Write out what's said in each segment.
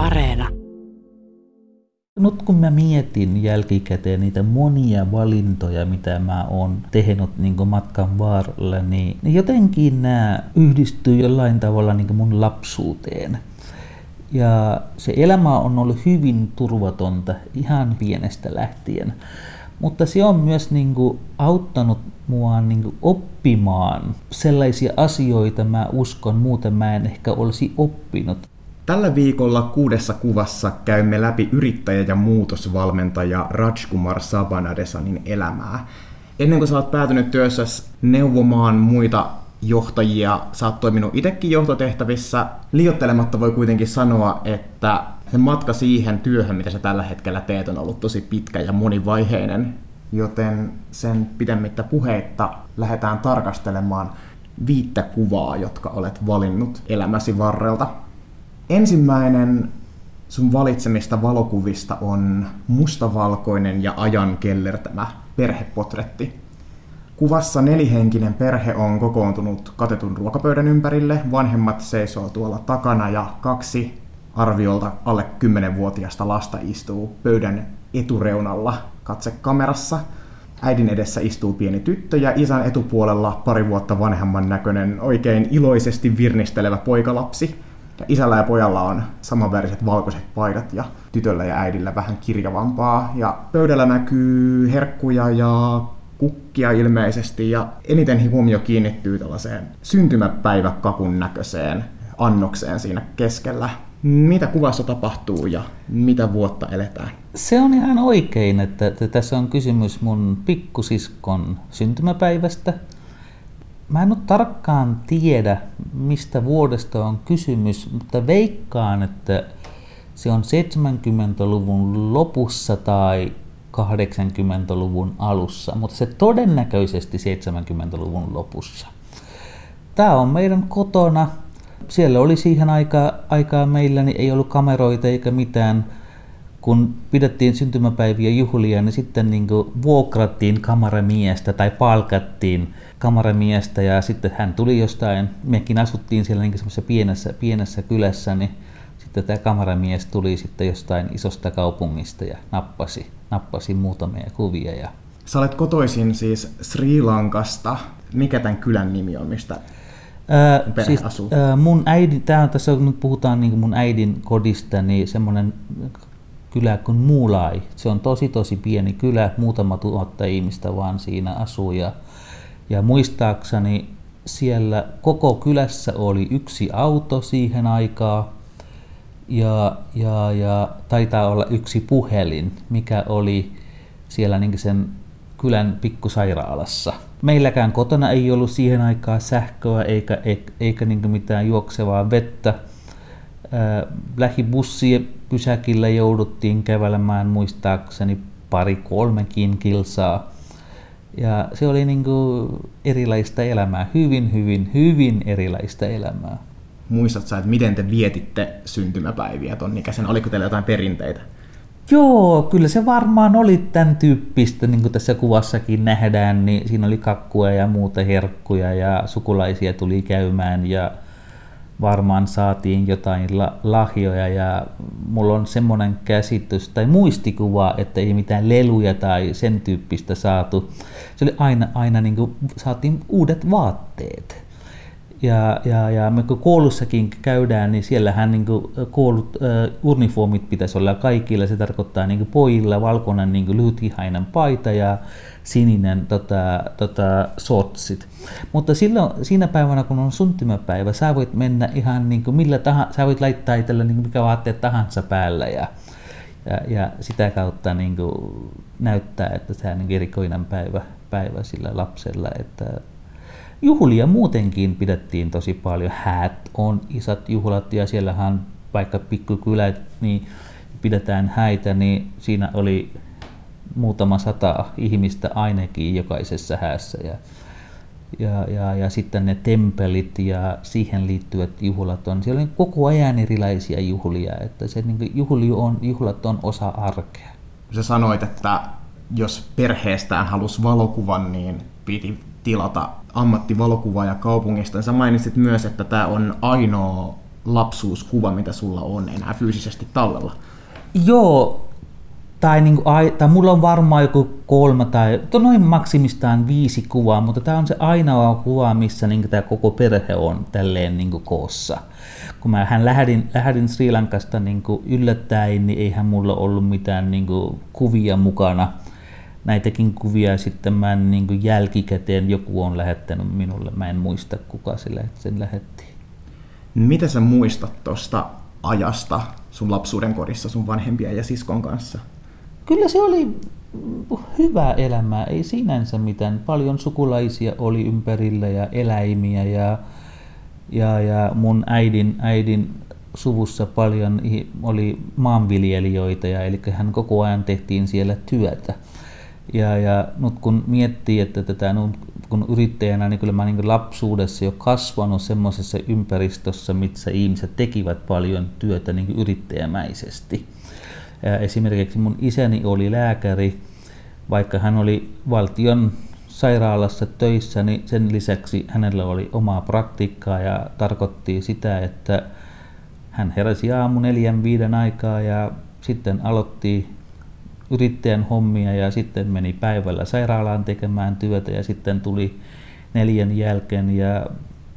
Areena. Nyt kun mä mietin jälkikäteen niitä monia valintoja, mitä mä oon tehnyt niin matkan varrella, niin, niin jotenkin nämä yhdistyy jollain tavalla niin mun lapsuuteen. Ja se elämä on ollut hyvin turvatonta ihan pienestä lähtien. Mutta se on myös niin kuin auttanut mua niin kuin oppimaan sellaisia asioita, mä uskon, muuten mä en ehkä olisi oppinut. Tällä viikolla kuudessa kuvassa käymme läpi yrittäjä- ja muutosvalmentaja Rajkumar Sabanadesanin elämää. Ennen kuin sä oot päätynyt työssä neuvomaan muita johtajia, sä oot toiminut itsekin johtotehtävissä. Liottelematta voi kuitenkin sanoa, että se matka siihen työhön, mitä sä tällä hetkellä teet, on ollut tosi pitkä ja monivaiheinen. Joten sen pidemmittä puheitta lähdetään tarkastelemaan viittä kuvaa, jotka olet valinnut elämäsi varrelta. Ensimmäinen sun valitsemista valokuvista on mustavalkoinen ja ajan kellertämä perhepotretti. Kuvassa nelihenkinen perhe on kokoontunut katetun ruokapöydän ympärille. Vanhemmat seisoo tuolla takana ja kaksi arviolta alle 10-vuotiaasta lasta istuu pöydän etureunalla katsekamerassa. Äidin edessä istuu pieni tyttö ja isän etupuolella pari vuotta vanhemman näköinen oikein iloisesti virnistelevä poikalapsi. Isällä ja pojalla on samanväriset valkoiset paidat ja tytöllä ja äidillä vähän kirjavampaa. Ja pöydällä näkyy herkkuja ja kukkia ilmeisesti ja eniten huomio kiinnittyy tällaiseen syntymäpäiväkakun näköiseen annokseen siinä keskellä. Mitä kuvassa tapahtuu ja mitä vuotta eletään? Se on ihan oikein, että, että tässä on kysymys mun pikkusiskon syntymäpäivästä. Mä en nyt tarkkaan tiedä, mistä vuodesta on kysymys, mutta veikkaan, että se on 70-luvun lopussa tai 80-luvun alussa, mutta se todennäköisesti 70-luvun lopussa. Tämä on meidän kotona. Siellä oli siihen aikaa, aikaa meillä, niin ei ollut kameroita eikä mitään. Kun pidettiin syntymäpäiviä juhlia, niin sitten niin vuokrattiin kameramiestä tai palkattiin kameramiestä ja sitten hän tuli jostain, mekin asuttiin siellä niin pienessä, pienessä kylässä, niin sitten tämä kameramies tuli sitten jostain isosta kaupungista ja nappasi, nappasi muutamia kuvia. Ja... Sä olet kotoisin siis Sri Lankasta. Mikä tämän kylän nimi on, mistä Ää, siis, asuu? Ää, mun äidin, tää on tässä, kun nyt puhutaan niin mun äidin kodista, niin semmoinen kylä kuin Muulai. Se on tosi tosi pieni kylä, muutama tuhatta ihmistä vaan siinä asuu. Ja, ja muistaakseni siellä koko kylässä oli yksi auto siihen aikaan ja, ja, ja taitaa olla yksi puhelin, mikä oli siellä niin sen kylän pikkusairaalassa. Meilläkään kotona ei ollut siihen aikaan sähköä eikä, eikä, eikä niin mitään juoksevaa vettä. Lähibussien pysäkillä jouduttiin kävelemään muistaakseni pari kolmekin kilsaa. Ja se oli niin erilaista elämää, hyvin, hyvin, hyvin erilaista elämää muistat sä, että miten te vietitte syntymäpäiviä ton ikäisen? Oliko teillä jotain perinteitä? Joo, kyllä se varmaan oli tämän tyyppistä, niin kuin tässä kuvassakin nähdään, niin siinä oli kakkua ja muuta herkkuja ja sukulaisia tuli käymään ja varmaan saatiin jotain la- lahjoja ja mulla on semmoinen käsitys tai muistikuva, että ei mitään leluja tai sen tyyppistä saatu. Se oli aina, aina niin kuin saatiin uudet vaatteet ja, ja, ja me kun koulussakin käydään, niin siellähän niin koulut, äh, uniformit pitäisi olla kaikilla. Se tarkoittaa niin pojilla valkoinen niin lyhytihainen paita ja sininen tota, tota, sotsit. Mutta silloin, siinä päivänä, kun on syntymäpäivä, sä voit mennä ihan niin kuin millä tahansa, sä voit laittaa itselle niin mikä vaatteet tahansa päällä ja, ja, ja sitä kautta niin kuin näyttää, että se on niin erikoinen päivä, päivä sillä lapsella. Että, Juhlia muutenkin pidettiin tosi paljon. Häät on isot juhlat ja siellähän vaikka pikkukylät, niin pidetään häitä, niin siinä oli muutama sata ihmistä ainakin jokaisessa häässä. Ja, ja, ja, ja sitten ne tempelit ja siihen liittyvät juhlat on, siellä on koko ajan erilaisia juhlia, että se niin juhli on, juhlat on osa arkea. Sä sanoit, että jos perheestään halusi valokuvan, niin piti tilata ammattivalokuvaaja kaupungista. Sä mainitsit myös, että tämä on ainoa lapsuuskuva, mitä sulla on enää fyysisesti tallella? Joo, tai, niin tai mulla on varmaan joku kolme tai noin maksimistaan viisi kuvaa, mutta tämä on se ainoa kuva, missä niin tämä koko perhe on tälleen niin kuin koossa. Kun mä hän lähdin, lähdin Sri Lankasta niin kuin yllättäen, niin eihän mulla ollut mitään niin kuin, kuvia mukana. Näitäkin kuvia sitten mä en, niin kuin jälkikäteen joku on lähettänyt minulle, mä en muista kuka sille sen lähetti. Mitä sä muistat tuosta ajasta sun lapsuuden kodissa sun vanhempien ja siskon kanssa? Kyllä se oli hyvää elämää, ei sinänsä mitään. Paljon sukulaisia oli ympärillä ja eläimiä ja, ja, ja mun äidin, äidin suvussa paljon oli maanviljelijöitä, ja, eli hän koko ajan tehtiin siellä työtä. Ja, ja nyt kun miettii, että tätä, kun yrittäjänä, niin kyllä mä niin lapsuudessa jo kasvanut semmoisessa ympäristössä, missä ihmiset tekivät paljon työtä niin yrittäjämäisesti. Esimerkiksi mun isäni oli lääkäri, vaikka hän oli valtion sairaalassa töissä, niin sen lisäksi hänellä oli omaa praktiikkaa ja tarkoitti sitä, että hän heräsi aamu neljän viiden aikaa ja sitten aloitti yrittäjän hommia ja sitten meni päivällä sairaalaan tekemään työtä ja sitten tuli neljän jälkeen ja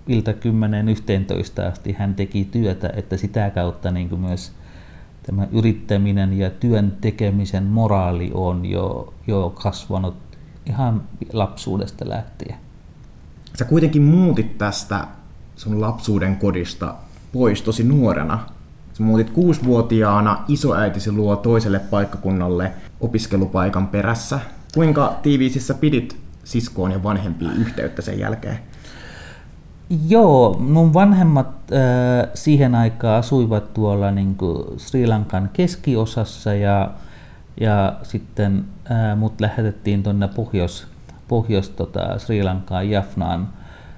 ilta 10 11 asti hän teki työtä, että sitä kautta niin kuin myös tämä yrittäminen ja työn tekemisen moraali on jo, jo kasvanut ihan lapsuudesta lähtien. Sä kuitenkin muutit tästä sun lapsuuden kodista pois tosi nuorena. Sä muutit kuusivuotiaana isoäitisi luo toiselle paikkakunnalle opiskelupaikan perässä. Kuinka tiiviisissä pidit siskoon ja vanhempiin yhteyttä sen jälkeen? Joo, mun vanhemmat äh, siihen aikaan asuivat tuolla niin Sri Lankan keskiosassa ja, ja sitten äh, mut lähetettiin tuonne pohjois, pohjois tota, Sri Lankaan Jafnaan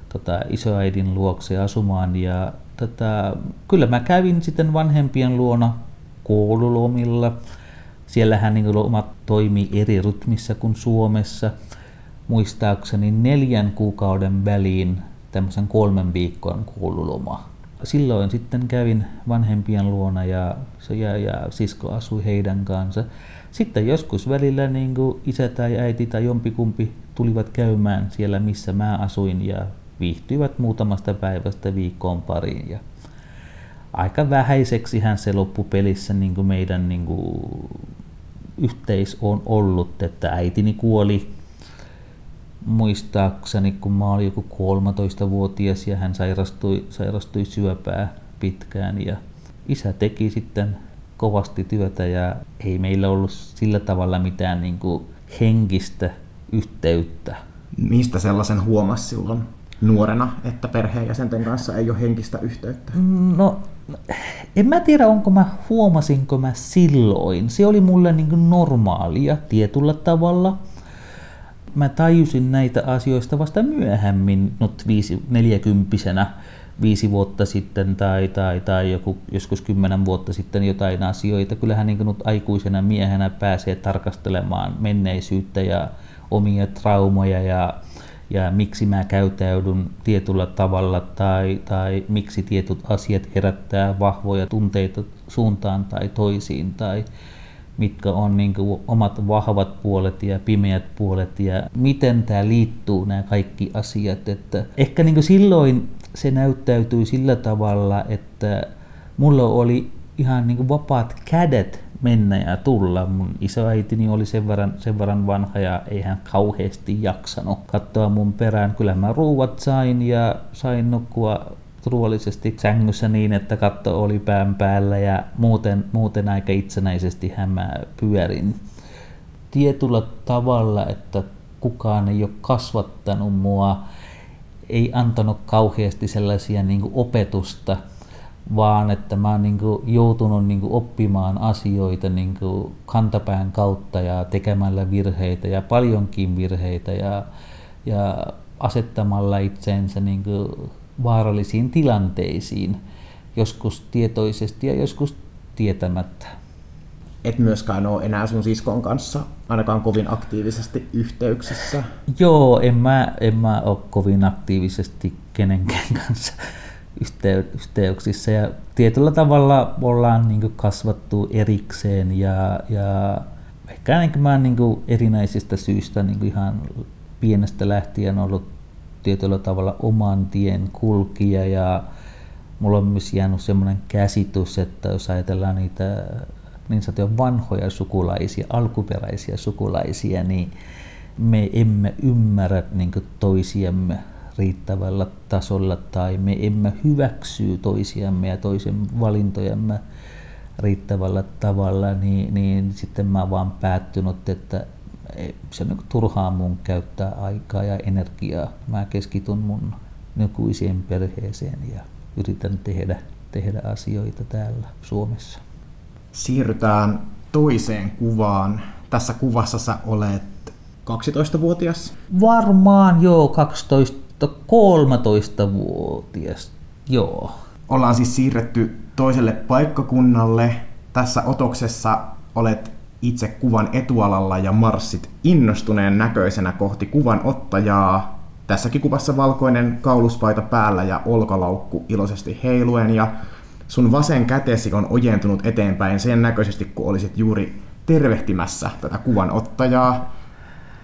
tota, isoäidin luokse asumaan ja tota, kyllä mä kävin sitten vanhempien luona koululomilla. Siellähän niin omat toimii eri rytmissä kuin Suomessa. Muistaakseni neljän kuukauden väliin tämmöisen kolmen viikon koululoma. Silloin sitten kävin vanhempien luona ja, ja, ja sisko asui heidän kanssa. Sitten joskus välillä niin isä tai äiti tai jompikumpi tulivat käymään siellä, missä mä asuin ja viihtyivät muutamasta päivästä viikkoon pariin. Ja aika vähäiseksihän se loppupelissä niin kuin meidän niin kuin yhteis on ollut, että äitini kuoli muistaakseni, kun mä olin joku 13-vuotias ja hän sairastui, sairastui syöpää pitkään ja isä teki sitten kovasti työtä ja ei meillä ollut sillä tavalla mitään niin kuin henkistä yhteyttä. Mistä sellaisen huomasi silloin nuorena, että perheenjäsenten kanssa ei ole henkistä yhteyttä? No, en mä tiedä, onko mä huomasinko mä silloin. Se oli mulle niin kuin normaalia tietyllä tavalla – mä tajusin näitä asioista vasta myöhemmin, nyt viisi, neljäkymppisenä, viisi vuotta sitten tai, tai, tai joku, joskus kymmenen vuotta sitten jotain asioita. Kyllähän niin nyt aikuisena miehenä pääsee tarkastelemaan menneisyyttä ja omia traumoja ja, ja miksi mä käytäydyn tietyllä tavalla tai, tai miksi tietyt asiat herättää vahvoja tunteita suuntaan tai toisiin tai mitkä on niin kuin omat vahvat puolet ja pimeät puolet ja miten tämä liittyy nämä kaikki asiat. Että ehkä niin kuin silloin se näyttäytyi sillä tavalla, että mulla oli ihan niin kuin vapaat kädet mennä ja tulla. Mun isoäitini oli sen verran, sen verran vanha ja ei hän kauheasti jaksanut katsoa mun perään. Kyllä mä ruuat sain ja sain nukkua turvallisesti sängyssä niin, että katto oli pään päällä ja muuten, muuten aika itsenäisesti mä pyörin. Tietyllä tavalla, että kukaan ei ole kasvattanut mua, ei antanut kauheasti sellaisia niin opetusta, vaan että mä oon niin kuin joutunut niin kuin oppimaan asioita niin kuin kantapään kautta ja tekemällä virheitä ja paljonkin virheitä ja, ja asettamalla itseensä niin kuin vaarallisiin tilanteisiin, joskus tietoisesti ja joskus tietämättä. Et myöskään ole enää sun siskon kanssa ainakaan kovin aktiivisesti yhteyksissä. Joo, en mä, en mä ole kovin aktiivisesti kenenkään kanssa yhteyksissä. Ja tietyllä tavalla ollaan niin kasvattu erikseen ja, ja ehkä niin mä niin erinäisistä syistä niin ihan pienestä lähtien ollut tietyllä tavalla oman tien kulkija ja mulla on myös jäänyt semmoinen käsitys, että jos ajatellaan niitä niin sanottuja vanhoja sukulaisia, alkuperäisiä sukulaisia, niin me emme ymmärrä niin toisiamme riittävällä tasolla tai me emme hyväksy toisiamme ja toisen valintojamme riittävällä tavalla, niin, niin sitten mä vaan päättynyt, että se on niin turhaa mun käyttää aikaa ja energiaa. Mä keskityn mun nykyiseen perheeseen ja yritän tehdä, tehdä asioita täällä Suomessa. Siirrytään toiseen kuvaan. Tässä kuvassa sä olet 12-vuotias? Varmaan joo, 12 13-vuotias, joo. Ollaan siis siirretty toiselle paikkakunnalle. Tässä otoksessa olet itse kuvan etualalla ja marssit innostuneen näköisenä kohti kuvan ottajaa. Tässäkin kuvassa valkoinen kauluspaita päällä ja olkalaukku iloisesti heiluen ja sun vasen kätesi on ojentunut eteenpäin sen näköisesti, kun olisit juuri tervehtimässä tätä kuvan ottajaa.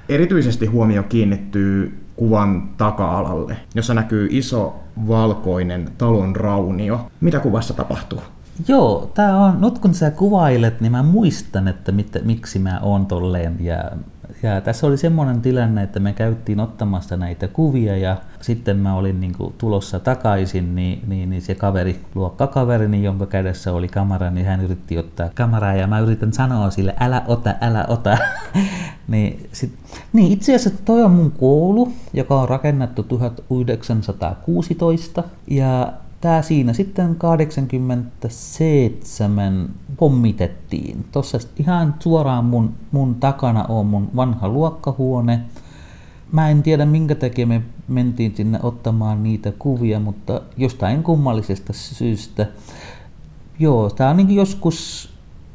Erityisesti huomio kiinnittyy kuvan taka-alalle, jossa näkyy iso valkoinen talon raunio. Mitä kuvassa tapahtuu? Joo, tää on, nyt kun sä kuvailet, niin mä muistan, että mit, miksi mä oon tolleen. Ja, ja tässä oli semmoinen tilanne, että me käyttiin ottamassa näitä kuvia ja sitten mä olin niin kuin tulossa takaisin, niin, niin, niin se kaveri, luokkakaverini, jonka kädessä oli kamera, niin hän yritti ottaa kameraa ja mä yritän sanoa sille, älä ota, älä ota. niin, sit, niin itse asiassa toi on mun koulu, joka on rakennettu 1916 ja Tämä siinä sitten 87 pommitettiin. Tuossa ihan suoraan mun, mun takana on mun vanha luokkahuone. Mä en tiedä minkä takia me mentiin sinne ottamaan niitä kuvia, mutta jostain kummallisesta syystä. Joo, tää on niin joskus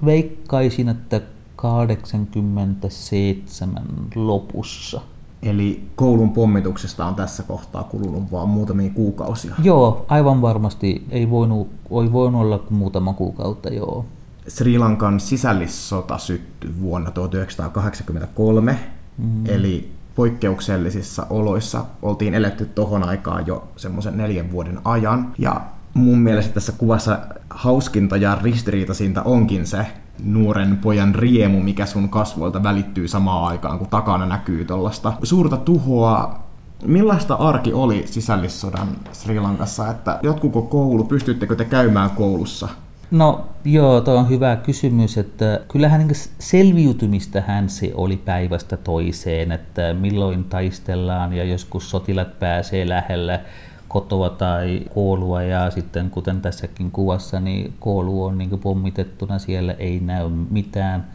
veikkaisin, että 87 lopussa. Eli koulun pommituksesta on tässä kohtaa kulunut vain muutamia kuukausia. Joo, aivan varmasti. Ei voinut, ei voinut olla kuin muutama kuukautta, joo. Sri Lankan sisällissota syttyi vuonna 1983, mm. eli poikkeuksellisissa oloissa oltiin eletty tohon aikaan jo semmoisen neljän vuoden ajan. Ja mun mielestä tässä kuvassa hauskinta ja ristiriitaisinta onkin se, nuoren pojan riemu, mikä sun kasvoilta välittyy samaan aikaan, kun takana näkyy tuollaista suurta tuhoa. Millaista arki oli sisällissodan Sri Lankassa, että jatkuko koulu, pystyttekö te käymään koulussa? No joo, tuo on hyvä kysymys, että kyllähän niin selviytymistähän se oli päivästä toiseen, että milloin taistellaan ja joskus sotilat pääsee lähellä kotoa tai koulua. Ja sitten kuten tässäkin kuvassa, niin koulu on niin pommitettuna, siellä. Ei näy mitään,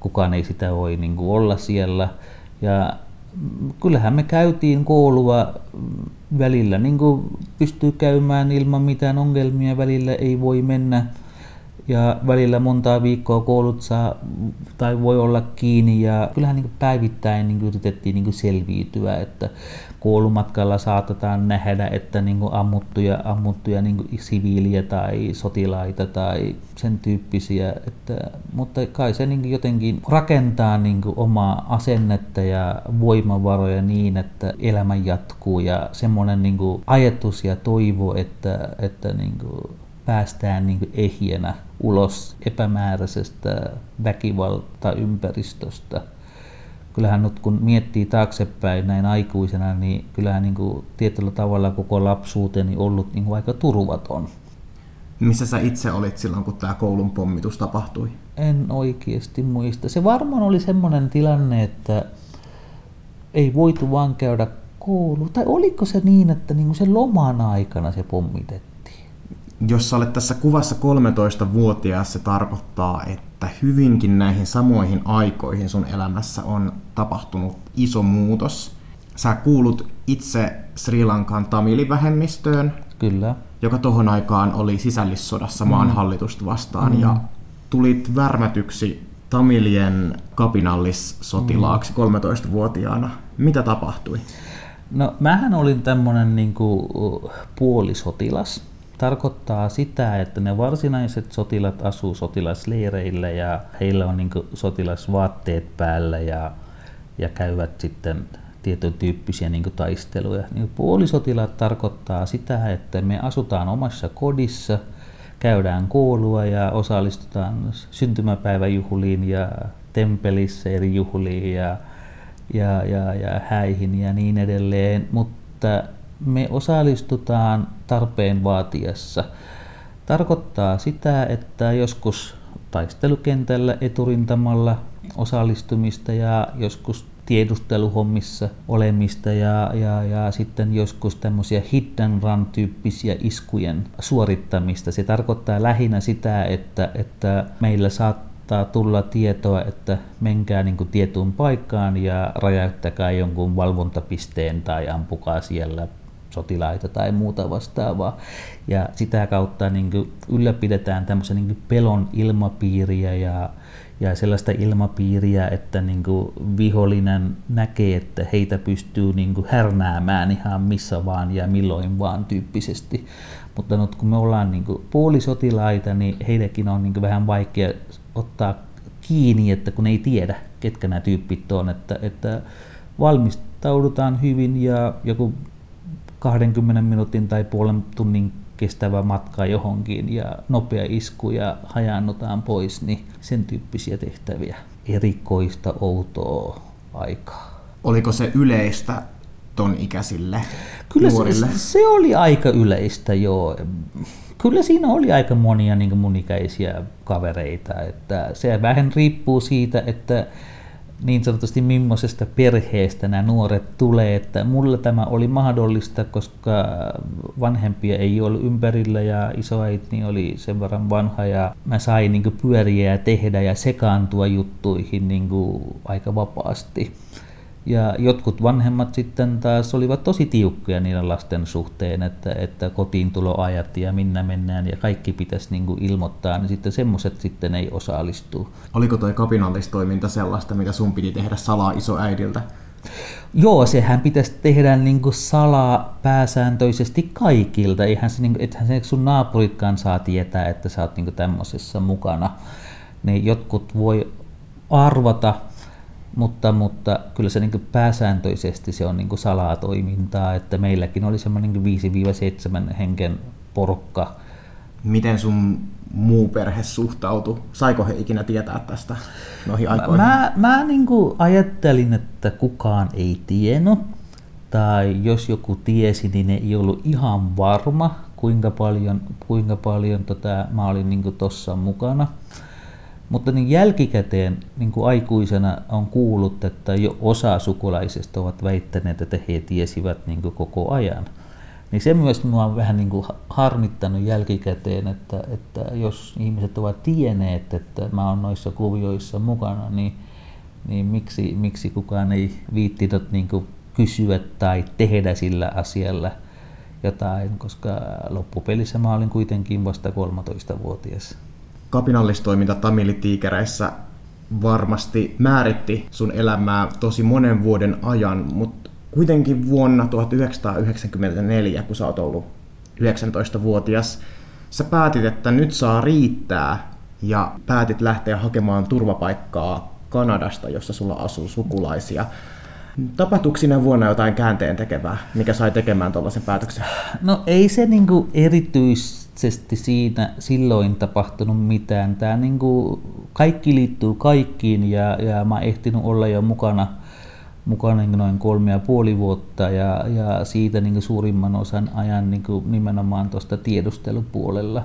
kukaan ei sitä voi niin olla siellä. Ja kyllähän me käytiin koulua välillä, niin pystyy käymään ilman mitään ongelmia, välillä ei voi mennä. Ja välillä montaa viikkoa koulut saa tai voi olla kiinni. Ja kyllähän niin päivittäin niin yritettiin niin selviytyä, että koulumatkalla saatetaan nähdä, että niin ammuttuja, ammuttuja niin siviiliä tai sotilaita tai sen tyyppisiä, että, mutta kai se niin jotenkin rakentaa niin omaa asennetta ja voimavaroja niin, että elämä jatkuu ja semmoinen niin ajatus ja toivo, että, että niin päästään niin ehjänä ulos epämääräisestä väkivaltaympäristöstä. Kyllähän nyt kun miettii taaksepäin näin aikuisena, niin kyllähän niin kuin tietyllä tavalla koko lapsuuteni ollut niin kuin aika turvaton. Missä sä itse olit silloin, kun tämä koulun pommitus tapahtui? En oikeasti muista. Se varmaan oli semmoinen tilanne, että ei voitu vaan käydä koulu. Tai oliko se niin, että niin kuin se loman aikana se pommitettiin? Jos olet tässä kuvassa 13-vuotias, se tarkoittaa, että hyvinkin näihin samoihin aikoihin sun elämässä on tapahtunut iso muutos. Sä kuulut itse Sri Lankan tamilivähemmistöön, Kyllä. joka tohon aikaan oli sisällissodassa maan mm. hallitusta vastaan, mm. ja tulit värmätyksi Tamilien kapinallissotilaaksi mm. 13-vuotiaana. Mitä tapahtui? No mähän olin tämmöinen niin puolisotilas. Tarkoittaa sitä, että ne varsinaiset sotilat asuu sotilasleireillä ja heillä on niin sotilasvaatteet päällä ja, ja käyvät sitten tietyn tyyppisiä niin taisteluja. Niin puolisotilaat tarkoittaa sitä, että me asutaan omassa kodissa, käydään koulua ja osallistutaan syntymäpäiväjuhliin ja temppelissä eri juhliin ja, ja, ja, ja häihin ja niin edelleen, mutta me osallistutaan tarpeen vaatiessa. Tarkoittaa sitä, että joskus taistelukentällä eturintamalla osallistumista ja joskus tiedusteluhommissa olemista ja, ja, ja sitten joskus tämmöisiä hit and run tyyppisiä iskujen suorittamista. Se tarkoittaa lähinnä sitä, että, että meillä saattaa tulla tietoa, että menkää niin kuin tietuun paikkaan ja räjäyttäkää jonkun valvontapisteen tai ampukaa siellä sotilaita tai muuta vastaavaa. Ja sitä kautta niin kuin ylläpidetään tämmöisen niin pelon ilmapiiriä ja, ja sellaista ilmapiiriä, että niin kuin vihollinen näkee, että heitä pystyy niin kuin härnäämään ihan missä vaan ja milloin vaan tyyppisesti. Mutta nyt kun me ollaan niin kuin puolisotilaita, niin heillekin on niin kuin vähän vaikea ottaa kiinni, että kun ei tiedä, ketkä nämä tyypit on, että, että valmistaudutaan hyvin ja joku 20 minuutin tai puolen tunnin kestävä matka johonkin ja nopea isku ja hajannutaan pois, niin sen tyyppisiä tehtäviä. Erikoista, outoa aikaa. Oliko se yleistä ton ikäisille Kyllä se, se oli aika yleistä, joo. Kyllä siinä oli aika monia niin mun ikäisiä kavereita. Että se vähän riippuu siitä, että niin sanotusti millaisesta perheestä nämä nuoret tulee, että mulla tämä oli mahdollista, koska vanhempia ei ollut ympärillä ja isoäiti oli sen verran vanha ja mä sain niin pyöriä ja tehdä ja sekaantua juttuihin niin aika vapaasti. Ja jotkut vanhemmat sitten taas olivat tosi tiukkoja niiden lasten suhteen, että, että kotiin tuloajat ja minä mennään ja kaikki pitäisi niin kuin ilmoittaa, niin sitten semmoiset sitten ei osallistu. Oliko tuo kapinallistoiminta sellaista, mitä sun piti tehdä salaa isoäidiltä? Joo, sehän pitäisi tehdä niin kuin salaa pääsääntöisesti kaikilta. Eihän se, niin kuin, ethän se sun naapuritkaan saa tietää, että sä oot niin kuin tämmöisessä mukana. Niin jotkut voi arvata, mutta, mutta kyllä se niin pääsääntöisesti se on niin salaa toimintaa, että meilläkin oli semmoinen niin 5-7 henken porukka. Miten sun muu perhe suhtautui? Saiko he ikinä tietää tästä noihin aikoihin? Mä, mä niin ajattelin, että kukaan ei tiennyt, tai jos joku tiesi, niin ei ollut ihan varma, kuinka paljon, kuinka paljon tota, mä olin niin tuossa mukana. Mutta niin jälkikäteen niin kuin aikuisena on kuullut, että jo osa sukulaisista ovat väittäneet, että he tiesivät niin kuin koko ajan. Niin se myös minua on vähän niin kuin harmittanut jälkikäteen, että, että jos ihmiset ovat tienneet, että mä olen noissa kuvioissa mukana, niin, niin miksi, miksi kukaan ei viittinyt niin kuin kysyä tai tehdä sillä asialla jotain, koska loppupelissä mä olin kuitenkin vasta 13-vuotias kapinallistoiminta Tamilitiikereissä varmasti määritti sun elämää tosi monen vuoden ajan, mutta kuitenkin vuonna 1994, kun sä oot ollut 19-vuotias, sä päätit, että nyt saa riittää ja päätit lähteä hakemaan turvapaikkaa Kanadasta, jossa sulla asuu sukulaisia. Tapahtuiko siinä vuonna jotain käänteen tekevää, mikä sai tekemään tuollaisen päätöksen? No ei se niinku erityisesti siinä silloin tapahtunut mitään. Tämä niinku, kaikki liittyy kaikkiin ja, ja mä ehtinyt olla jo mukana, mukana niinku noin kolme ja puoli vuotta ja, ja siitä niinku suurimman osan ajan niinku nimenomaan tuosta tiedustelupuolella.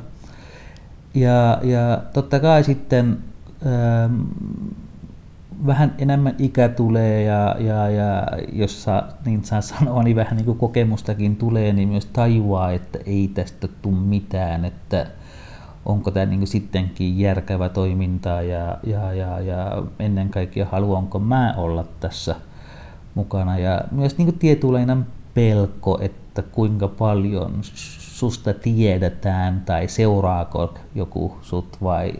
Ja, ja totta kai sitten ähm, vähän enemmän ikä tulee ja, ja, ja jos saa, niin saa sanoa, niin vähän niin kuin kokemustakin tulee, niin myös tajuaa, että ei tästä tule mitään, että onko tämä niin sittenkin järkevä toiminta ja, ja, ja, ja ennen kaikkea haluanko mä olla tässä mukana. Ja myös niin tietynlainen pelko, että kuinka paljon susta tiedetään tai seuraako joku sut vai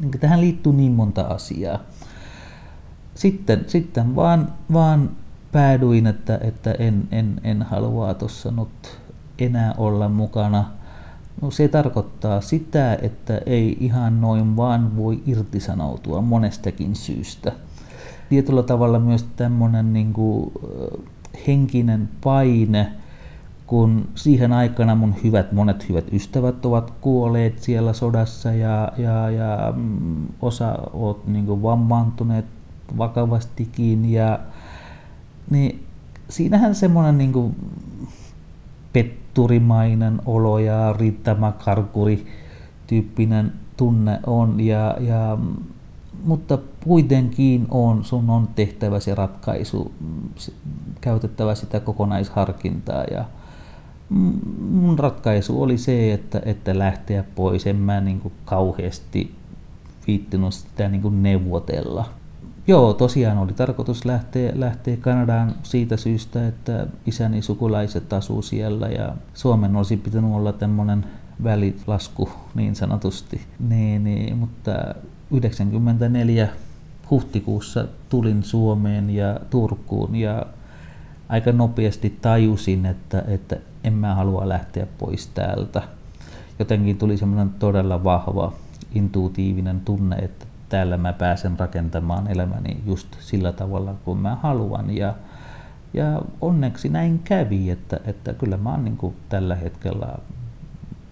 niin tähän liittyy niin monta asiaa sitten, sitten vaan, vaan päädyin, että, että en, en, en halua tuossa nyt enää olla mukana. No se tarkoittaa sitä, että ei ihan noin vaan voi irtisanoutua monestakin syystä. Tietyllä tavalla myös tämmöinen niin kuin, henkinen paine, kun siihen aikana mun hyvät, monet hyvät ystävät ovat kuolleet siellä sodassa ja, ja, ja mm, osa ovat niin vammaantuneet vakavastikin ja niin siinähän semmoinen niin petturimainen olo ja riittämäkarkuri tyyppinen tunne on ja, ja mutta kuitenkin on, sun on tehtävä se ratkaisu, käytettävä sitä kokonaisharkintaa ja mun ratkaisu oli se, että, että lähteä pois. En mä niin kuin kauheasti viittinyt sitä niin kuin neuvotella. Joo, tosiaan oli tarkoitus lähteä, lähteä Kanadaan siitä syystä, että isäni sukulaiset asuu siellä ja Suomen olisi pitänyt olla tämmöinen välilasku niin sanotusti. Niin, niin, mutta 94 huhtikuussa tulin Suomeen ja Turkuun ja aika nopeasti tajusin, että, että en mä halua lähteä pois täältä. Jotenkin tuli semmoinen todella vahva intuitiivinen tunne, että täällä mä pääsen rakentamaan elämäni just sillä tavalla kuin mä haluan. Ja, ja onneksi näin kävi, että, että kyllä mä oon niin kuin tällä hetkellä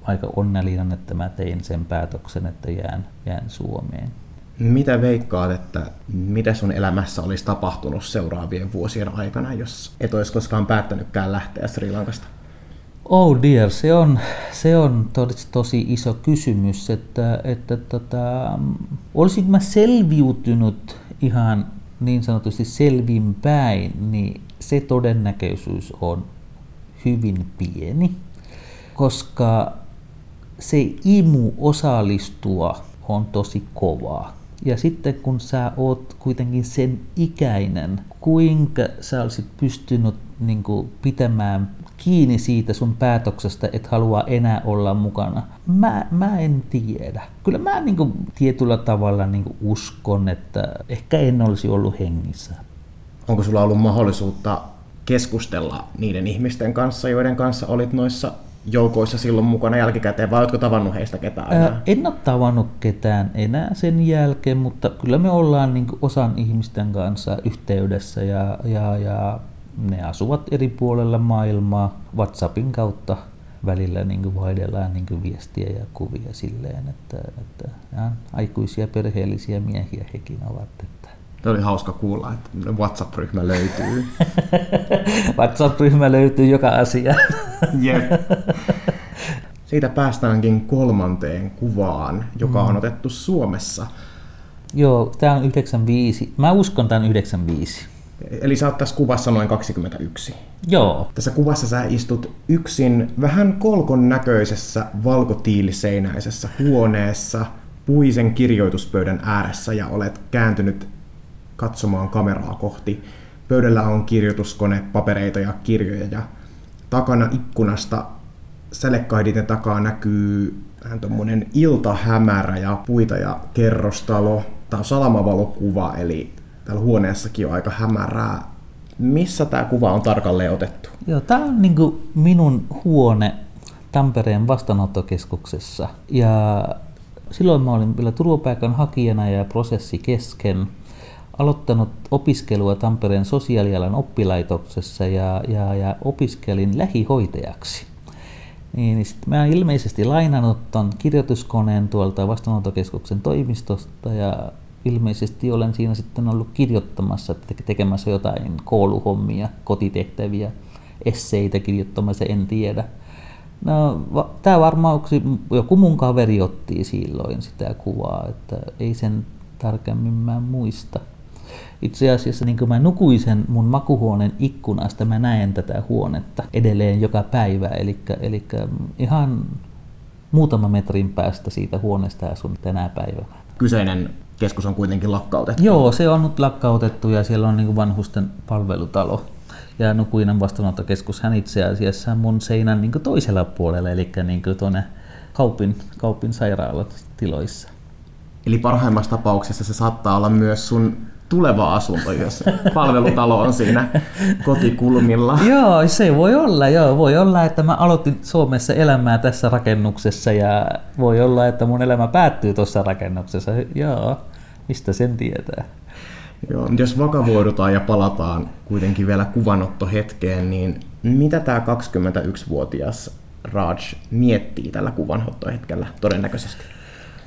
aika onnellinen, että mä tein sen päätöksen, että jään, jään Suomeen. Mitä veikkaat, että mitä sun elämässä olisi tapahtunut seuraavien vuosien aikana, jos et olisi koskaan päättänytkään lähteä Sri Lankasta? Oh dear, se on, se on tosi, tosi iso kysymys, että, että tota, olisinko mä selviytynyt ihan niin sanotusti selvinpäin, niin se todennäköisyys on hyvin pieni, koska se imu osallistua on tosi kovaa. Ja sitten kun sä oot kuitenkin sen ikäinen, kuinka sä olisit pystynyt niin kuin, pitämään kiinni siitä sun päätöksestä, et halua enää olla mukana? Mä, mä en tiedä. Kyllä mä niin kuin, tietyllä tavalla niin kuin, uskon, että ehkä en olisi ollut hengissä. Onko sulla ollut mahdollisuutta keskustella niiden ihmisten kanssa, joiden kanssa olit noissa joukoissa silloin mukana jälkikäteen, vai oletko tavannut heistä ketään enää? Ää, en ole tavannut ketään enää sen jälkeen, mutta kyllä me ollaan niin osan ihmisten kanssa yhteydessä ja, ja, ja ne asuvat eri puolella maailmaa WhatsAppin kautta välillä niin vaihdellaan niin viestiä ja kuvia silleen, että, että ja aikuisia perheellisiä miehiä hekin ovat. Että. Se oli hauska kuulla, että WhatsApp-ryhmä löytyy. WhatsApp-ryhmä löytyy joka asia. Jep. Siitä päästäänkin kolmanteen kuvaan, joka on mm. otettu Suomessa. Joo, tämä on 95. Mä uskon tämän 95. Eli sä oot tässä kuvassa noin 21. Joo. Tässä kuvassa sä istut yksin vähän kolkon näköisessä valkotiiliseinäisessä huoneessa puisen kirjoituspöydän ääressä ja olet kääntynyt katsomaan kameraa kohti. Pöydällä on kirjoituskone, papereita ja kirjoja ja takana ikkunasta sälekkahditen takaa näkyy vähän tuommoinen iltahämärä ja puita ja kerrostalo. Tämä on salamavalokuva, eli täällä huoneessakin on aika hämärää. Missä tämä kuva on tarkalleen otettu? Joo, tämä on niin minun huone Tampereen vastaanottokeskuksessa. Ja silloin mä olin vielä turvapaikan hakijana ja prosessi kesken. Aloittanut opiskelua Tampereen sosiaalialan oppilaitoksessa ja, ja, ja opiskelin lähihoitajaksi. Niin, niin sitten mä ilmeisesti lainannut ton kirjoituskoneen tuolta vastaanottokeskuksen toimistosta ja ilmeisesti olen siinä sitten ollut kirjoittamassa, tekemässä jotain kouluhommia, kotitehtäviä, esseitä kirjoittamassa, en tiedä. No, va, tämä varmaan joku mun kaveri otti silloin sitä kuvaa, että ei sen tarkemmin mä muista. Itse asiassa niin mä nukuisen mun makuhuoneen ikkunasta, mä näen tätä huonetta edelleen joka päivä, eli, eli ihan muutama metrin päästä siitä huoneesta asun tänä päivänä. Kyseinen keskus on kuitenkin lakkautettu. Joo, se on nyt lakkautettu ja siellä on niin vanhusten palvelutalo. Ja Nukuinen vastaanottokeskus hän itse asiassa mun seinän niin toisella puolella, eli niin tuonne Kaupin, Kaupin sairaalat tiloissa. Eli parhaimmassa tapauksessa se saattaa olla myös sun tuleva asunto, jos palvelutalo on siinä kotikulmilla. Joo, se voi olla, joo. Voi olla, että mä aloitin Suomessa elämää tässä rakennuksessa ja voi olla, että mun elämä päättyy tuossa rakennuksessa. Joo, mistä sen tietää. Joo, jos vakavoidutaan ja palataan kuitenkin vielä kuvanottohetkeen, niin mitä tämä 21-vuotias Raj miettii tällä kuvanottohetkellä todennäköisesti?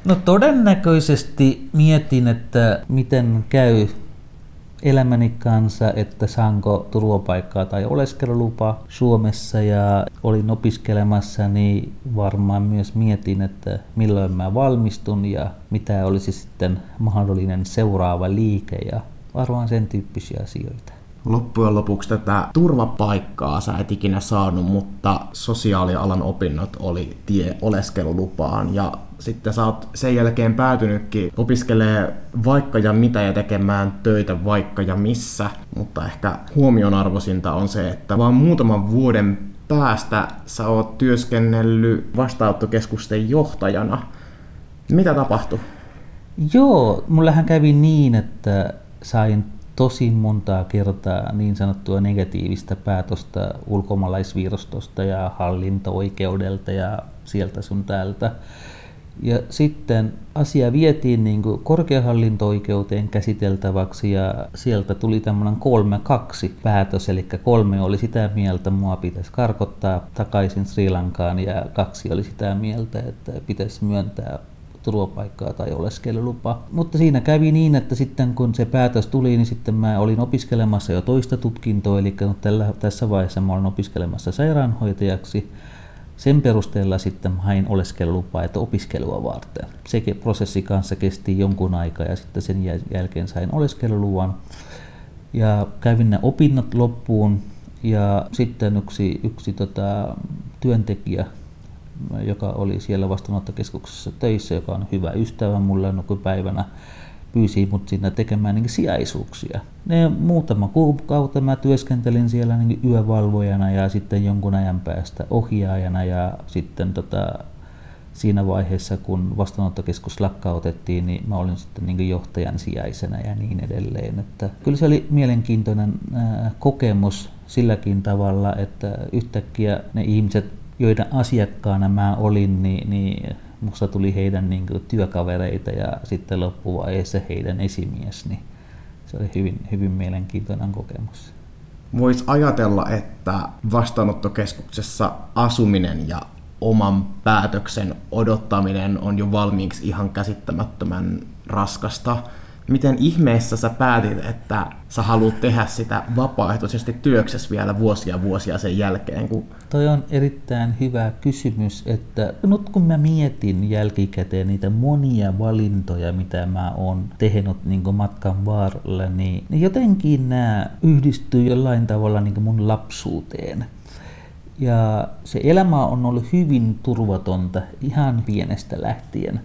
No todennäköisesti mietin, että miten käy elämäni kanssa, että saanko turvapaikkaa tai oleskelulupa Suomessa ja olin opiskelemassa, niin varmaan myös mietin, että milloin mä valmistun ja mitä olisi sitten mahdollinen seuraava liike ja varmaan sen tyyppisiä asioita. Loppujen lopuksi tätä turvapaikkaa sä et ikinä saanut, mutta sosiaalialan opinnot oli tie oleskelulupaan ja sitten sä oot sen jälkeen päätynytkin opiskelee vaikka ja mitä ja tekemään töitä vaikka ja missä, mutta ehkä huomionarvoisinta on se, että vaan muutaman vuoden päästä sä oot työskennellyt vastaanottokeskusten johtajana. Mitä tapahtui? Joo, mullehän kävi niin, että sain tosi montaa kertaa niin sanottua negatiivista päätöstä ulkomaalaisvirastosta ja hallinto-oikeudelta ja sieltä sun täältä. Ja sitten asia vietiin niin kuin korkeahallinto-oikeuteen käsiteltäväksi ja sieltä tuli tämmöinen kolme kaksi päätös, eli kolme oli sitä mieltä, mua pitäisi karkottaa takaisin Sri Lankaan ja kaksi oli sitä mieltä, että pitäisi myöntää turvapaikkaa tai oleskelulupa. Mutta siinä kävi niin, että sitten kun se päätös tuli, niin sitten mä olin opiskelemassa jo toista tutkintoa, eli tällä, tässä vaiheessa mä olin opiskelemassa sairaanhoitajaksi. Sen perusteella sitten hain oleskelulupaa, että opiskelua varten. Se prosessi kanssa kesti jonkun aikaa ja sitten sen jälkeen sain oleskeluluvan. Ja kävin ne opinnot loppuun ja sitten yksi, yksi tota, työntekijä joka oli siellä vastaanottokeskuksessa töissä, joka on hyvä ystävä mulle nykypäivänä, pyysi mut sinne tekemään niin sijaisuuksia. Ne muutama kuukautta mä työskentelin siellä niin yövalvojana ja sitten jonkun ajan päästä ohjaajana ja sitten tota, siinä vaiheessa, kun vastaanottokeskus lakkautettiin, niin mä olin sitten niin johtajan sijaisena ja niin edelleen. Että kyllä se oli mielenkiintoinen kokemus silläkin tavalla, että yhtäkkiä ne ihmiset joiden asiakkaana mä olin, niin, niin musta tuli heidän niin kuin, työkavereita ja sitten loppuvaiheessa heidän esimies, niin se oli hyvin, hyvin mielenkiintoinen kokemus. Voisi ajatella, että vastaanottokeskuksessa asuminen ja oman päätöksen odottaminen on jo valmiiksi ihan käsittämättömän raskasta miten ihmeessä sä päätit, että sä haluat tehdä sitä vapaaehtoisesti työksessä vielä vuosia vuosia sen jälkeen? Kun... Toi on erittäin hyvä kysymys, että nyt kun mä mietin jälkikäteen niitä monia valintoja, mitä mä oon tehnyt niin matkan varrella, niin, jotenkin nämä yhdistyy jollain tavalla niin mun lapsuuteen. Ja se elämä on ollut hyvin turvatonta ihan pienestä lähtien.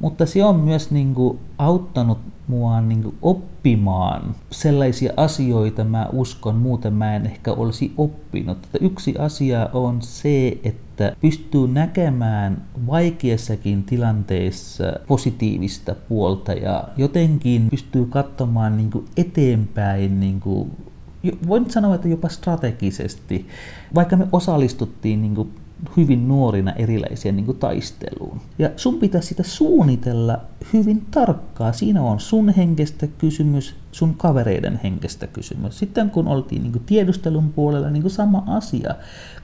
Mutta se on myös niin kuin auttanut mua niin oppimaan sellaisia asioita, mä uskon, muuten mä en ehkä olisi oppinut. Että yksi asia on se, että pystyy näkemään vaikeassakin tilanteissa positiivista puolta ja jotenkin pystyy katsomaan niin eteenpäin niin voin sanoa, että jopa strategisesti, vaikka me osallistuttiin niin hyvin nuorina erilaiseen niin kuin taisteluun. Ja sun pitäisi sitä suunnitella hyvin tarkkaa. Siinä on sun henkestä kysymys, sun kavereiden henkestä kysymys. Sitten kun oltiin niin kuin tiedustelun puolella, niin kuin sama asia.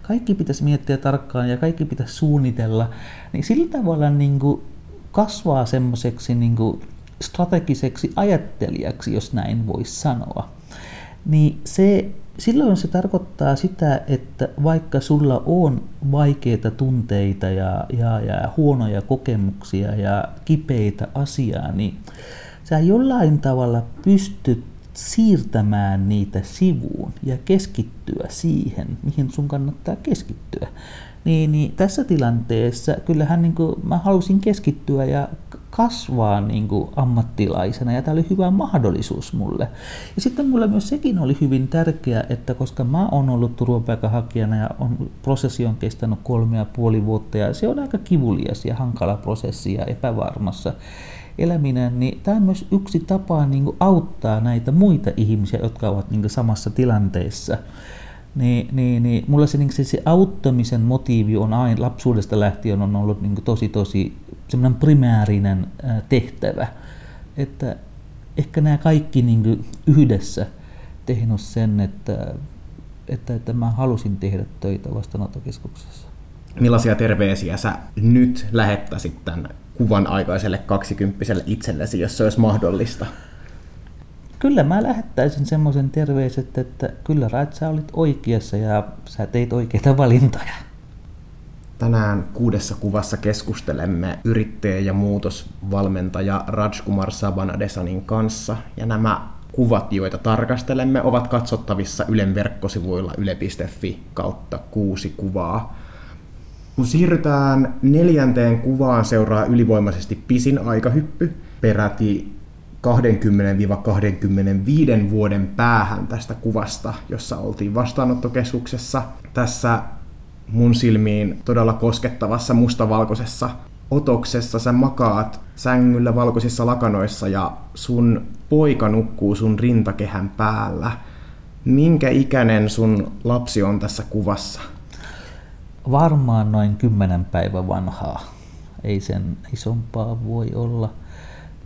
Kaikki pitäisi miettiä tarkkaan ja kaikki pitäisi suunnitella. Niin sillä tavalla niin kuin kasvaa semmoiseksi niin strategiseksi ajattelijaksi, jos näin voisi sanoa. Niin se silloin se tarkoittaa sitä, että vaikka sulla on vaikeita tunteita ja, ja, ja huonoja kokemuksia ja kipeitä asiaa, niin sä jollain tavalla pystyt siirtämään niitä sivuun ja keskittyä siihen, mihin sun kannattaa keskittyä. Niin, niin tässä tilanteessa kyllähän niin kuin mä halusin keskittyä ja kasvaa niin kuin ammattilaisena ja tämä oli hyvä mahdollisuus mulle. Ja sitten mulle myös sekin oli hyvin tärkeää, että koska mä oon ollut turvapaikanhakijana ja on, prosessi on kestänyt kolme ja puoli vuotta ja se on aika kivulias ja hankala prosessi ja epävarmassa eläminen, niin tämä on myös yksi tapa niin kuin auttaa näitä muita ihmisiä, jotka ovat niin kuin samassa tilanteessa niin, niin, niin mulla se, niin se, se auttamisen motiivi on aina lapsuudesta lähtien on ollut niin tosi tosi semmoinen primäärinen tehtävä. Että ehkä nämä kaikki niin yhdessä tehnyt sen, että, että, että mä halusin tehdä töitä vastaanottokeskuksessa. Millaisia terveisiä sä nyt lähettäisit tämän kuvan aikaiselle kaksikymppiselle itsellesi, jos se olisi mahdollista? Kyllä mä lähettäisin semmoisen terveiset, että kyllä Rait, sä olit oikeassa ja sä teit oikeita valintoja. Tänään kuudessa kuvassa keskustelemme yrittäjä ja muutosvalmentaja Rajkumar Sabanadesanin kanssa. Ja nämä kuvat, joita tarkastelemme, ovat katsottavissa Ylen verkkosivuilla yle.fi kautta kuusi kuvaa. Kun siirrytään neljänteen kuvaan, seuraa ylivoimaisesti pisin aikahyppy, peräti 20-25 vuoden päähän tästä kuvasta, jossa oltiin vastaanottokeskuksessa. Tässä mun silmiin todella koskettavassa mustavalkoisessa otoksessa sä makaat sängyllä valkoisissa lakanoissa ja sun poika nukkuu sun rintakehän päällä. Minkä ikäinen sun lapsi on tässä kuvassa? Varmaan noin kymmenen päivän vanhaa. Ei sen isompaa voi olla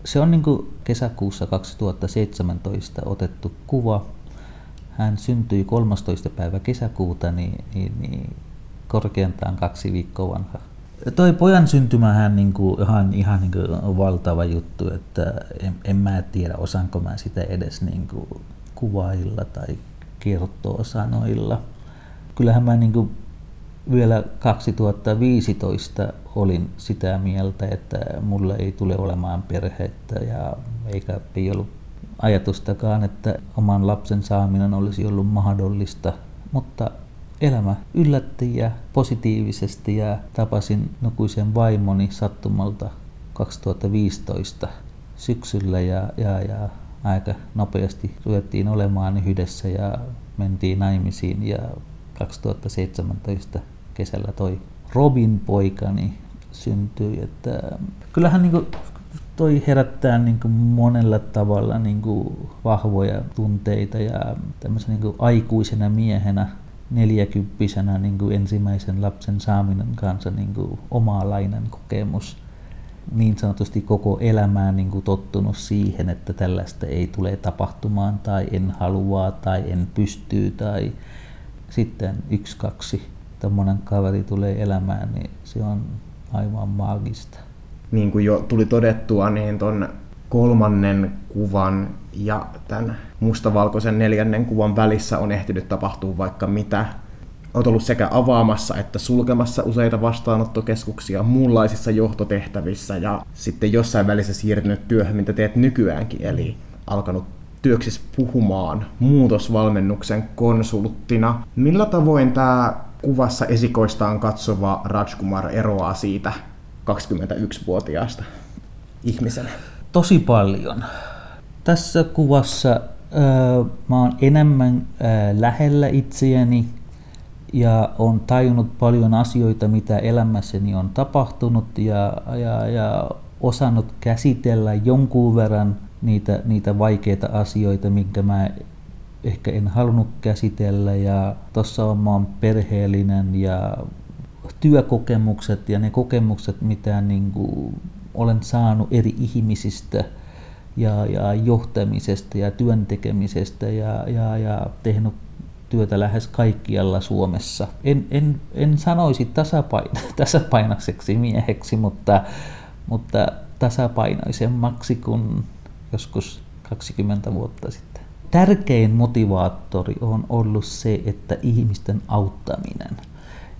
se on niin kuin kesäkuussa 2017 otettu kuva. Hän syntyi 13. päivä kesäkuuta, niin, niin, niin korkeintaan kaksi viikkoa vanha. Toi pojan syntymähän niin kuin, ihan, ihan niin kuin valtava juttu, että en, en mä tiedä osaanko mä sitä edes niin kuin kuvailla tai kertoa sanoilla. Kyllähän mä niin kuin vielä 2015 olin sitä mieltä, että mulle ei tule olemaan perhettä ja eikä ei ollut ajatustakaan, että oman lapsen saaminen olisi ollut mahdollista, mutta elämä yllätti ja positiivisesti ja tapasin nukuisen vaimoni sattumalta 2015 syksyllä ja, ja, ja aika nopeasti ruvettiin olemaan yhdessä ja mentiin naimisiin ja 2017 kesällä toi Robin poikani syntyi. Että kyllähän niin kuin toi herättää niin kuin monella tavalla niin kuin vahvoja tunteita ja tämmöisen niin kuin aikuisena miehenä neljäkymppisenä niin kuin ensimmäisen lapsen saaminen kanssa niin kuin omalainen kokemus. Niin sanotusti koko elämään niin kuin tottunut siihen, että tällaista ei tule tapahtumaan tai en halua tai en pysty tai sitten yksi, kaksi tuommoinen kaveri tulee elämään, niin se on aivan maagista. Niin kuin jo tuli todettua, niin tuon kolmannen kuvan ja tämän mustavalkoisen neljännen kuvan välissä on ehtinyt tapahtua vaikka mitä. Olet ollut sekä avaamassa että sulkemassa useita vastaanottokeskuksia muunlaisissa johtotehtävissä ja sitten jossain välissä siirtynyt työhön, mitä teet nykyäänkin, eli alkanut työksi puhumaan muutosvalmennuksen konsulttina. Millä tavoin tämä kuvassa esikoistaan katsova Rajkumar eroaa siitä 21-vuotiaasta ihmisenä? Tosi paljon. Tässä kuvassa äh, mä oon enemmän äh, lähellä itseäni ja on tajunnut paljon asioita, mitä elämässäni on tapahtunut ja, ja, ja osannut käsitellä jonkun verran niitä, niitä vaikeita asioita, minkä mä ehkä en halunnut käsitellä ja tuossa on mä oon perheellinen ja työkokemukset ja ne kokemukset, mitä niin kuin olen saanut eri ihmisistä ja, ja johtamisesta ja työntekemisestä ja, ja, ja tehnyt työtä lähes kaikkialla Suomessa. En, en, en sanoisi tasapaino, tasapainoiseksi mieheksi, mutta, mutta tasapainoisemmaksi kuin joskus 20 vuotta sitten. Tärkein motivaattori on ollut se, että ihmisten auttaminen.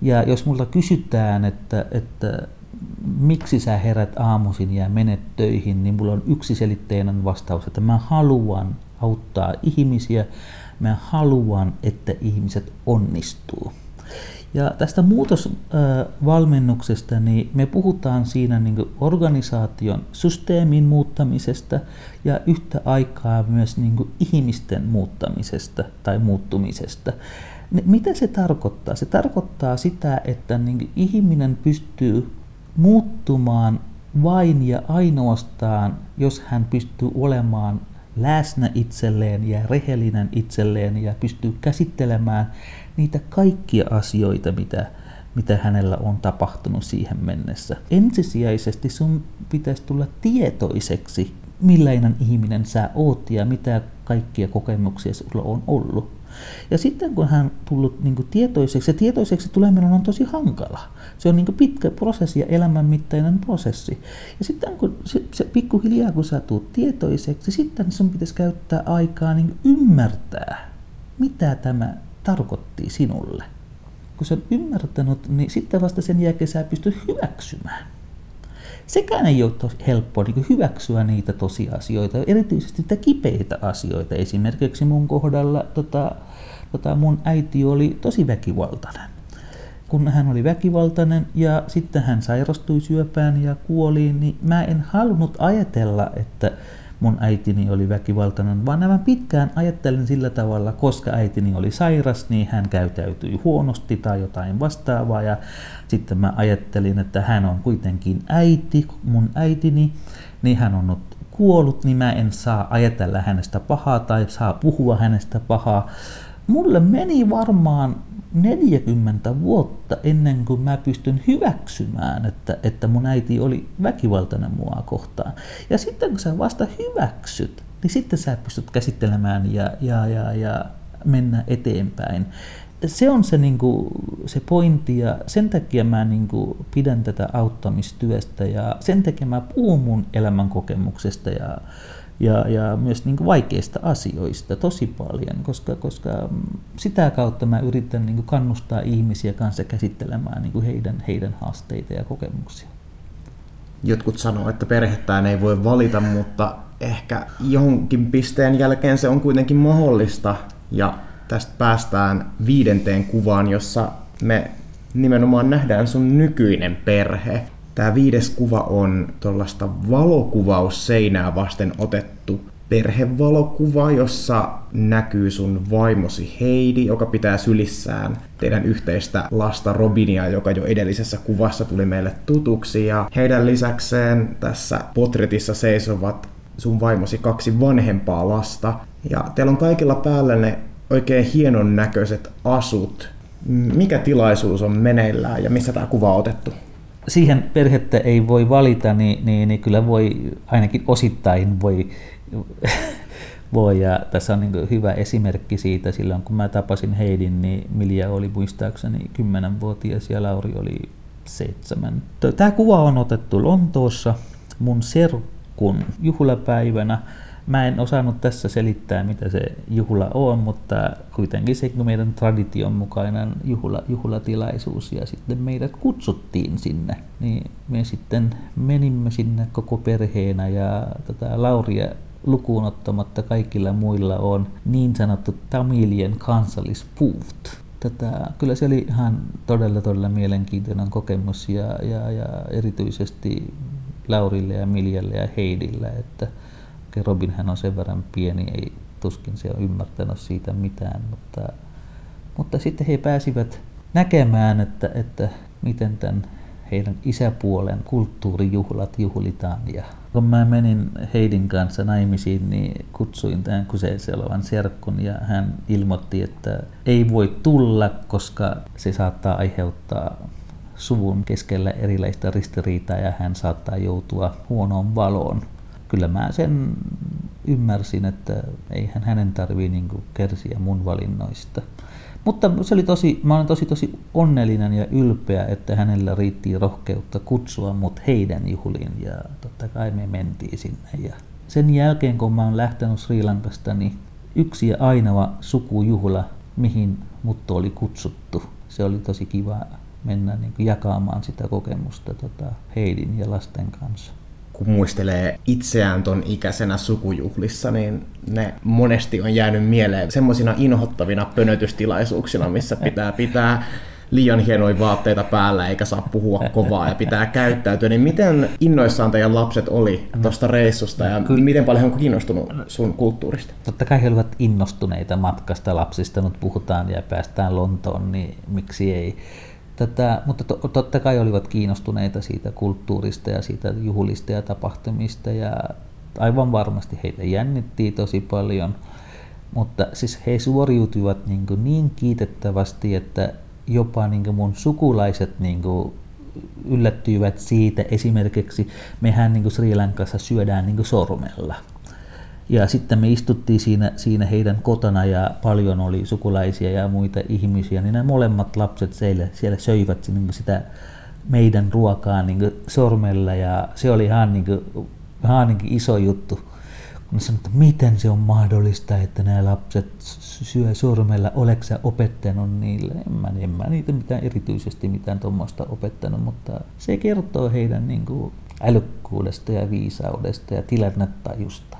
Ja jos multa kysytään, että, että miksi sä herät aamuisin ja menet töihin, niin mulla on yksiselitteinen vastaus, että mä haluan auttaa ihmisiä, mä haluan, että ihmiset onnistuu. Ja tästä muutosvalmennuksesta, niin me puhutaan siinä niin organisaation systeemin muuttamisesta ja yhtä aikaa myös niin ihmisten muuttamisesta tai muuttumisesta. Mitä se tarkoittaa? Se tarkoittaa sitä, että niin ihminen pystyy muuttumaan vain ja ainoastaan, jos hän pystyy olemaan läsnä itselleen ja rehellinen itselleen ja pystyy käsittelemään niitä kaikkia asioita, mitä, mitä hänellä on tapahtunut siihen mennessä. Ensisijaisesti sun pitäisi tulla tietoiseksi, millainen ihminen sä oot ja mitä kaikkia kokemuksia sulla on ollut. Ja sitten kun hän tullut niin kuin tietoiseksi, se tietoiseksi tuleminen on tosi hankala. Se on niin kuin pitkä prosessi ja elämänmittainen prosessi. Ja sitten kun se, se pikkuhiljaa kun sä tulet tietoiseksi, sitten sun pitäisi käyttää aikaa niin ymmärtää, mitä tämä tarkoitti sinulle. Kun sä ymmärtänyt, niin sitten vasta sen jälkeen sä pystyt hyväksymään. Sekään ei ole helppoa niin hyväksyä niitä tosiasioita, erityisesti niitä kipeitä asioita. Esimerkiksi mun kohdalla tota, tota mun äiti oli tosi väkivaltainen. Kun hän oli väkivaltainen ja sitten hän sairastui syöpään ja kuoli, niin mä en halunnut ajatella, että mun äitini oli väkivaltainen, vaan nämä pitkään ajattelin sillä tavalla, koska äitini oli sairas, niin hän käytäytyi huonosti tai jotain vastaavaa. Ja sitten mä ajattelin, että hän on kuitenkin äiti, mun äitini, niin hän on nyt kuollut, niin mä en saa ajatella hänestä pahaa tai saa puhua hänestä pahaa. Mulle meni varmaan 40 vuotta ennen kuin mä pystyn hyväksymään, että, että mun äiti oli väkivaltainen mua kohtaan. Ja sitten kun sä vasta hyväksyt, niin sitten sä pystyt käsittelemään ja, ja, ja, ja mennä eteenpäin. Se on se, niin kuin, se pointti ja sen takia mä niin kuin, pidän tätä auttamistyöstä ja sen takia mä puhun mun elämänkokemuksesta ja ja, ja myös niin kuin vaikeista asioista tosi paljon, koska, koska sitä kautta mä yritän niin kuin kannustaa ihmisiä kanssa käsittelemään niin kuin heidän, heidän haasteita ja kokemuksia. Jotkut sanoo, että perhettään ei voi valita, mutta ehkä jonkin pisteen jälkeen se on kuitenkin mahdollista. Ja tästä päästään viidenteen kuvaan, jossa me nimenomaan nähdään sun nykyinen perhe. Tämä viides kuva on tuollaista valokuvausseinää vasten otettu perhevalokuva, jossa näkyy sun vaimosi Heidi, joka pitää sylissään teidän yhteistä lasta Robinia, joka jo edellisessä kuvassa tuli meille tutuksi. Ja heidän lisäkseen tässä potretissa seisovat sun vaimosi kaksi vanhempaa lasta. Ja teillä on kaikilla päällä ne oikein hienon näköiset asut. Mikä tilaisuus on meneillään ja missä tämä kuva on otettu? Siihen perhettä ei voi valita, niin, niin, niin kyllä voi ainakin osittain voi, voi. Ja tässä on niin hyvä esimerkki siitä, silloin kun mä tapasin Heidin, niin Milja oli muistaakseni 10-vuotias ja Lauri oli seitsemän. Tämä kuva on otettu Lontoossa mun serkkun juhlapäivänä Mä en osannut tässä selittää, mitä se juhla on, mutta kuitenkin se meidän tradition mukainen juhla, juhlatilaisuus ja sitten meidät kutsuttiin sinne. Niin me sitten menimme sinne koko perheenä ja tätä Lauria lukuun ottamatta kaikilla muilla on niin sanottu Tamilien kansallispuut. Tätä, kyllä se oli ihan todella todella mielenkiintoinen kokemus ja, ja, ja erityisesti Laurille ja Miljalle ja Heidille, että Robin hän on sen verran pieni, ei tuskin se on ymmärtänyt siitä mitään, mutta, mutta sitten he pääsivät näkemään, että, että miten tämän heidän isäpuolen kulttuurijuhlat juhlitaan. Ja kun mä menin Heidin kanssa naimisiin, niin kutsuin tämän kyseisen olevan serkkun ja hän ilmoitti, että ei voi tulla, koska se saattaa aiheuttaa suvun keskellä erilaista ristiriitaa ja hän saattaa joutua huonoon valoon kyllä mä sen ymmärsin, että eihän hänen tarvii niin kärsiä mun valinnoista. Mutta se oli tosi, mä olen tosi tosi onnellinen ja ylpeä, että hänellä riitti rohkeutta kutsua mut heidän juhliin ja totta kai me mentiin sinne. Ja sen jälkeen kun mä oon lähtenyt Sri Lankasta, niin yksi ja ainoa sukujuhla, mihin mut oli kutsuttu. Se oli tosi kiva mennä niin jakamaan sitä kokemusta tota, Heidin ja lasten kanssa kun muistelee itseään ton ikäisenä sukujuhlissa, niin ne monesti on jäänyt mieleen semmoisina inhottavina pönötystilaisuuksina, missä pitää pitää liian hienoja vaatteita päällä eikä saa puhua kovaa ja pitää käyttäytyä, niin miten innoissaan teidän lapset oli tuosta reissusta ja Kyllä. miten paljon he on kiinnostunut sun kulttuurista? Totta kai he olivat innostuneita matkasta lapsista, nyt puhutaan ja päästään Lontoon, niin miksi ei. Tätä, mutta to, totta kai olivat kiinnostuneita siitä kulttuurista ja siitä juhlista ja tapahtumista ja aivan varmasti heitä jännittiin tosi paljon, mutta siis he suoriutuivat niin, niin kiitettävästi, että jopa niin mun sukulaiset niin yllättyivät siitä. Esimerkiksi mehän niin Sri Lankassa syödään niin sormella. Ja sitten me istuttiin siinä, siinä heidän kotona ja paljon oli sukulaisia ja muita ihmisiä, niin nämä molemmat lapset siellä, siellä söivät niin sitä meidän ruokaa niin sormella ja se oli ihan, niin kuin, ihan niin iso juttu. Kun sanoin, että miten se on mahdollista, että nämä lapset syö sormella, oleks sä opettanut niille? En mä, en mä niitä mitään erityisesti mitään tuommoista opettanut, mutta se kertoo heidän niin kuin, älykkuudesta ja viisaudesta ja tilannetajusta.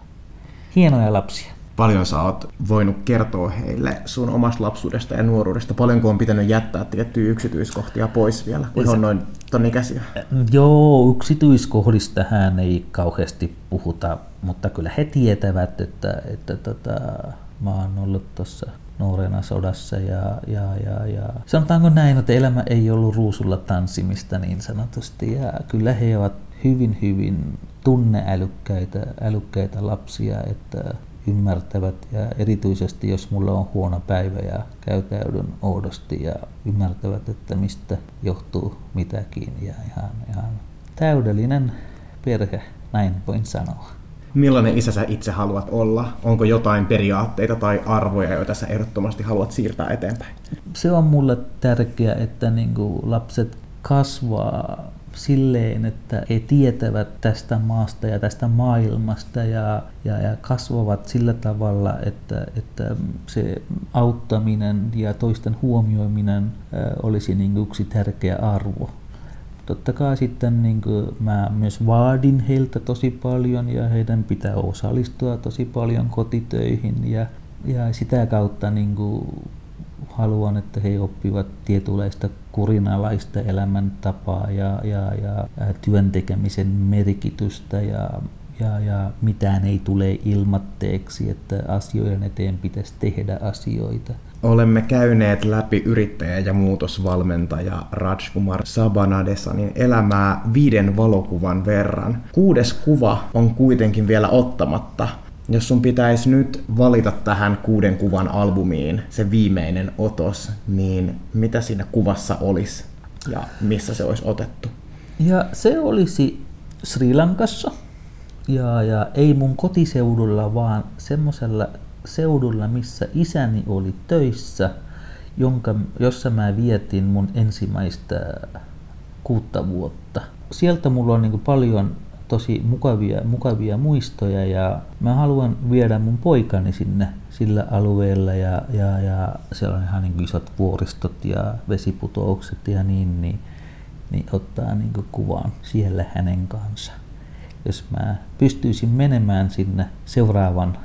Hienoja lapsia. Paljon sä oot voinut kertoa heille sun omasta lapsuudesta ja nuoruudesta? Paljonko on pitänyt jättää tiettyjä yksityiskohtia pois vielä, kun on noin ton ikäisiä? Joo, yksityiskohdista hän ei kauheasti puhuta, mutta kyllä he tietävät, että, että tota, mä oon ollut tuossa nuorena sodassa ja, ja, ja, ja sanotaanko näin, että elämä ei ollut ruusulla tanssimista niin sanotusti ja kyllä he ovat hyvin hyvin tunneälykkäitä älykkäitä lapsia, että ymmärtävät ja erityisesti jos mulla on huono päivä ja käytäydyn oudosti ja ymmärtävät, että mistä johtuu mitäkin ja ihan, ihan täydellinen perhe, näin voin sanoa. Millainen isä sä itse haluat olla? Onko jotain periaatteita tai arvoja, joita sä ehdottomasti haluat siirtää eteenpäin? Se on mulle tärkeää, että niin lapset kasvaa silleen, että he tietävät tästä maasta ja tästä maailmasta ja, ja, ja kasvavat sillä tavalla, että, että se auttaminen ja toisten huomioiminen olisi niin yksi tärkeä arvo. Totta kai sitten niin kuin mä myös vaadin heiltä tosi paljon ja heidän pitää osallistua tosi paljon kotitöihin ja, ja sitä kautta niin kuin haluan, että he oppivat tietynlaista kurinalaista elämäntapaa ja, ja, ja työn tekemisen merkitystä ja, ja, ja mitään ei tule ilmatteeksi, että asioiden eteen pitäisi tehdä asioita. Olemme käyneet läpi yrittäjä ja muutosvalmentaja Rajkumar Sabanadesanin elämää viiden valokuvan verran. Kuudes kuva on kuitenkin vielä ottamatta – jos sun pitäisi nyt valita tähän kuuden kuvan albumiin se viimeinen otos, niin mitä siinä kuvassa olisi ja missä se olisi otettu? Ja se olisi Sri Lankassa ja, ja ei mun kotiseudulla, vaan semmoisella seudulla, missä isäni oli töissä, jonka, jossa mä vietin mun ensimmäistä kuutta vuotta. Sieltä mulla on niin paljon tosi mukavia, mukavia muistoja ja mä haluan viedä mun poikani sinne sillä alueella ja, ja, ja siellä on ihan niin isot vuoristot ja vesiputoukset ja niin, niin, niin ottaa niin kuvan siellä hänen kanssa. Jos mä pystyisin menemään sinne seuraavan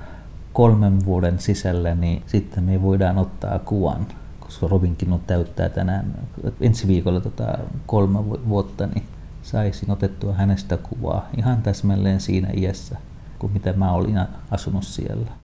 kolmen vuoden sisällä, niin sitten me voidaan ottaa kuvan koska Robinkin on täyttää tänään ensi viikolla tota kolme vuotta, niin saisin otettua hänestä kuvaa ihan täsmälleen siinä iässä, kuin mitä mä olin asunut siellä.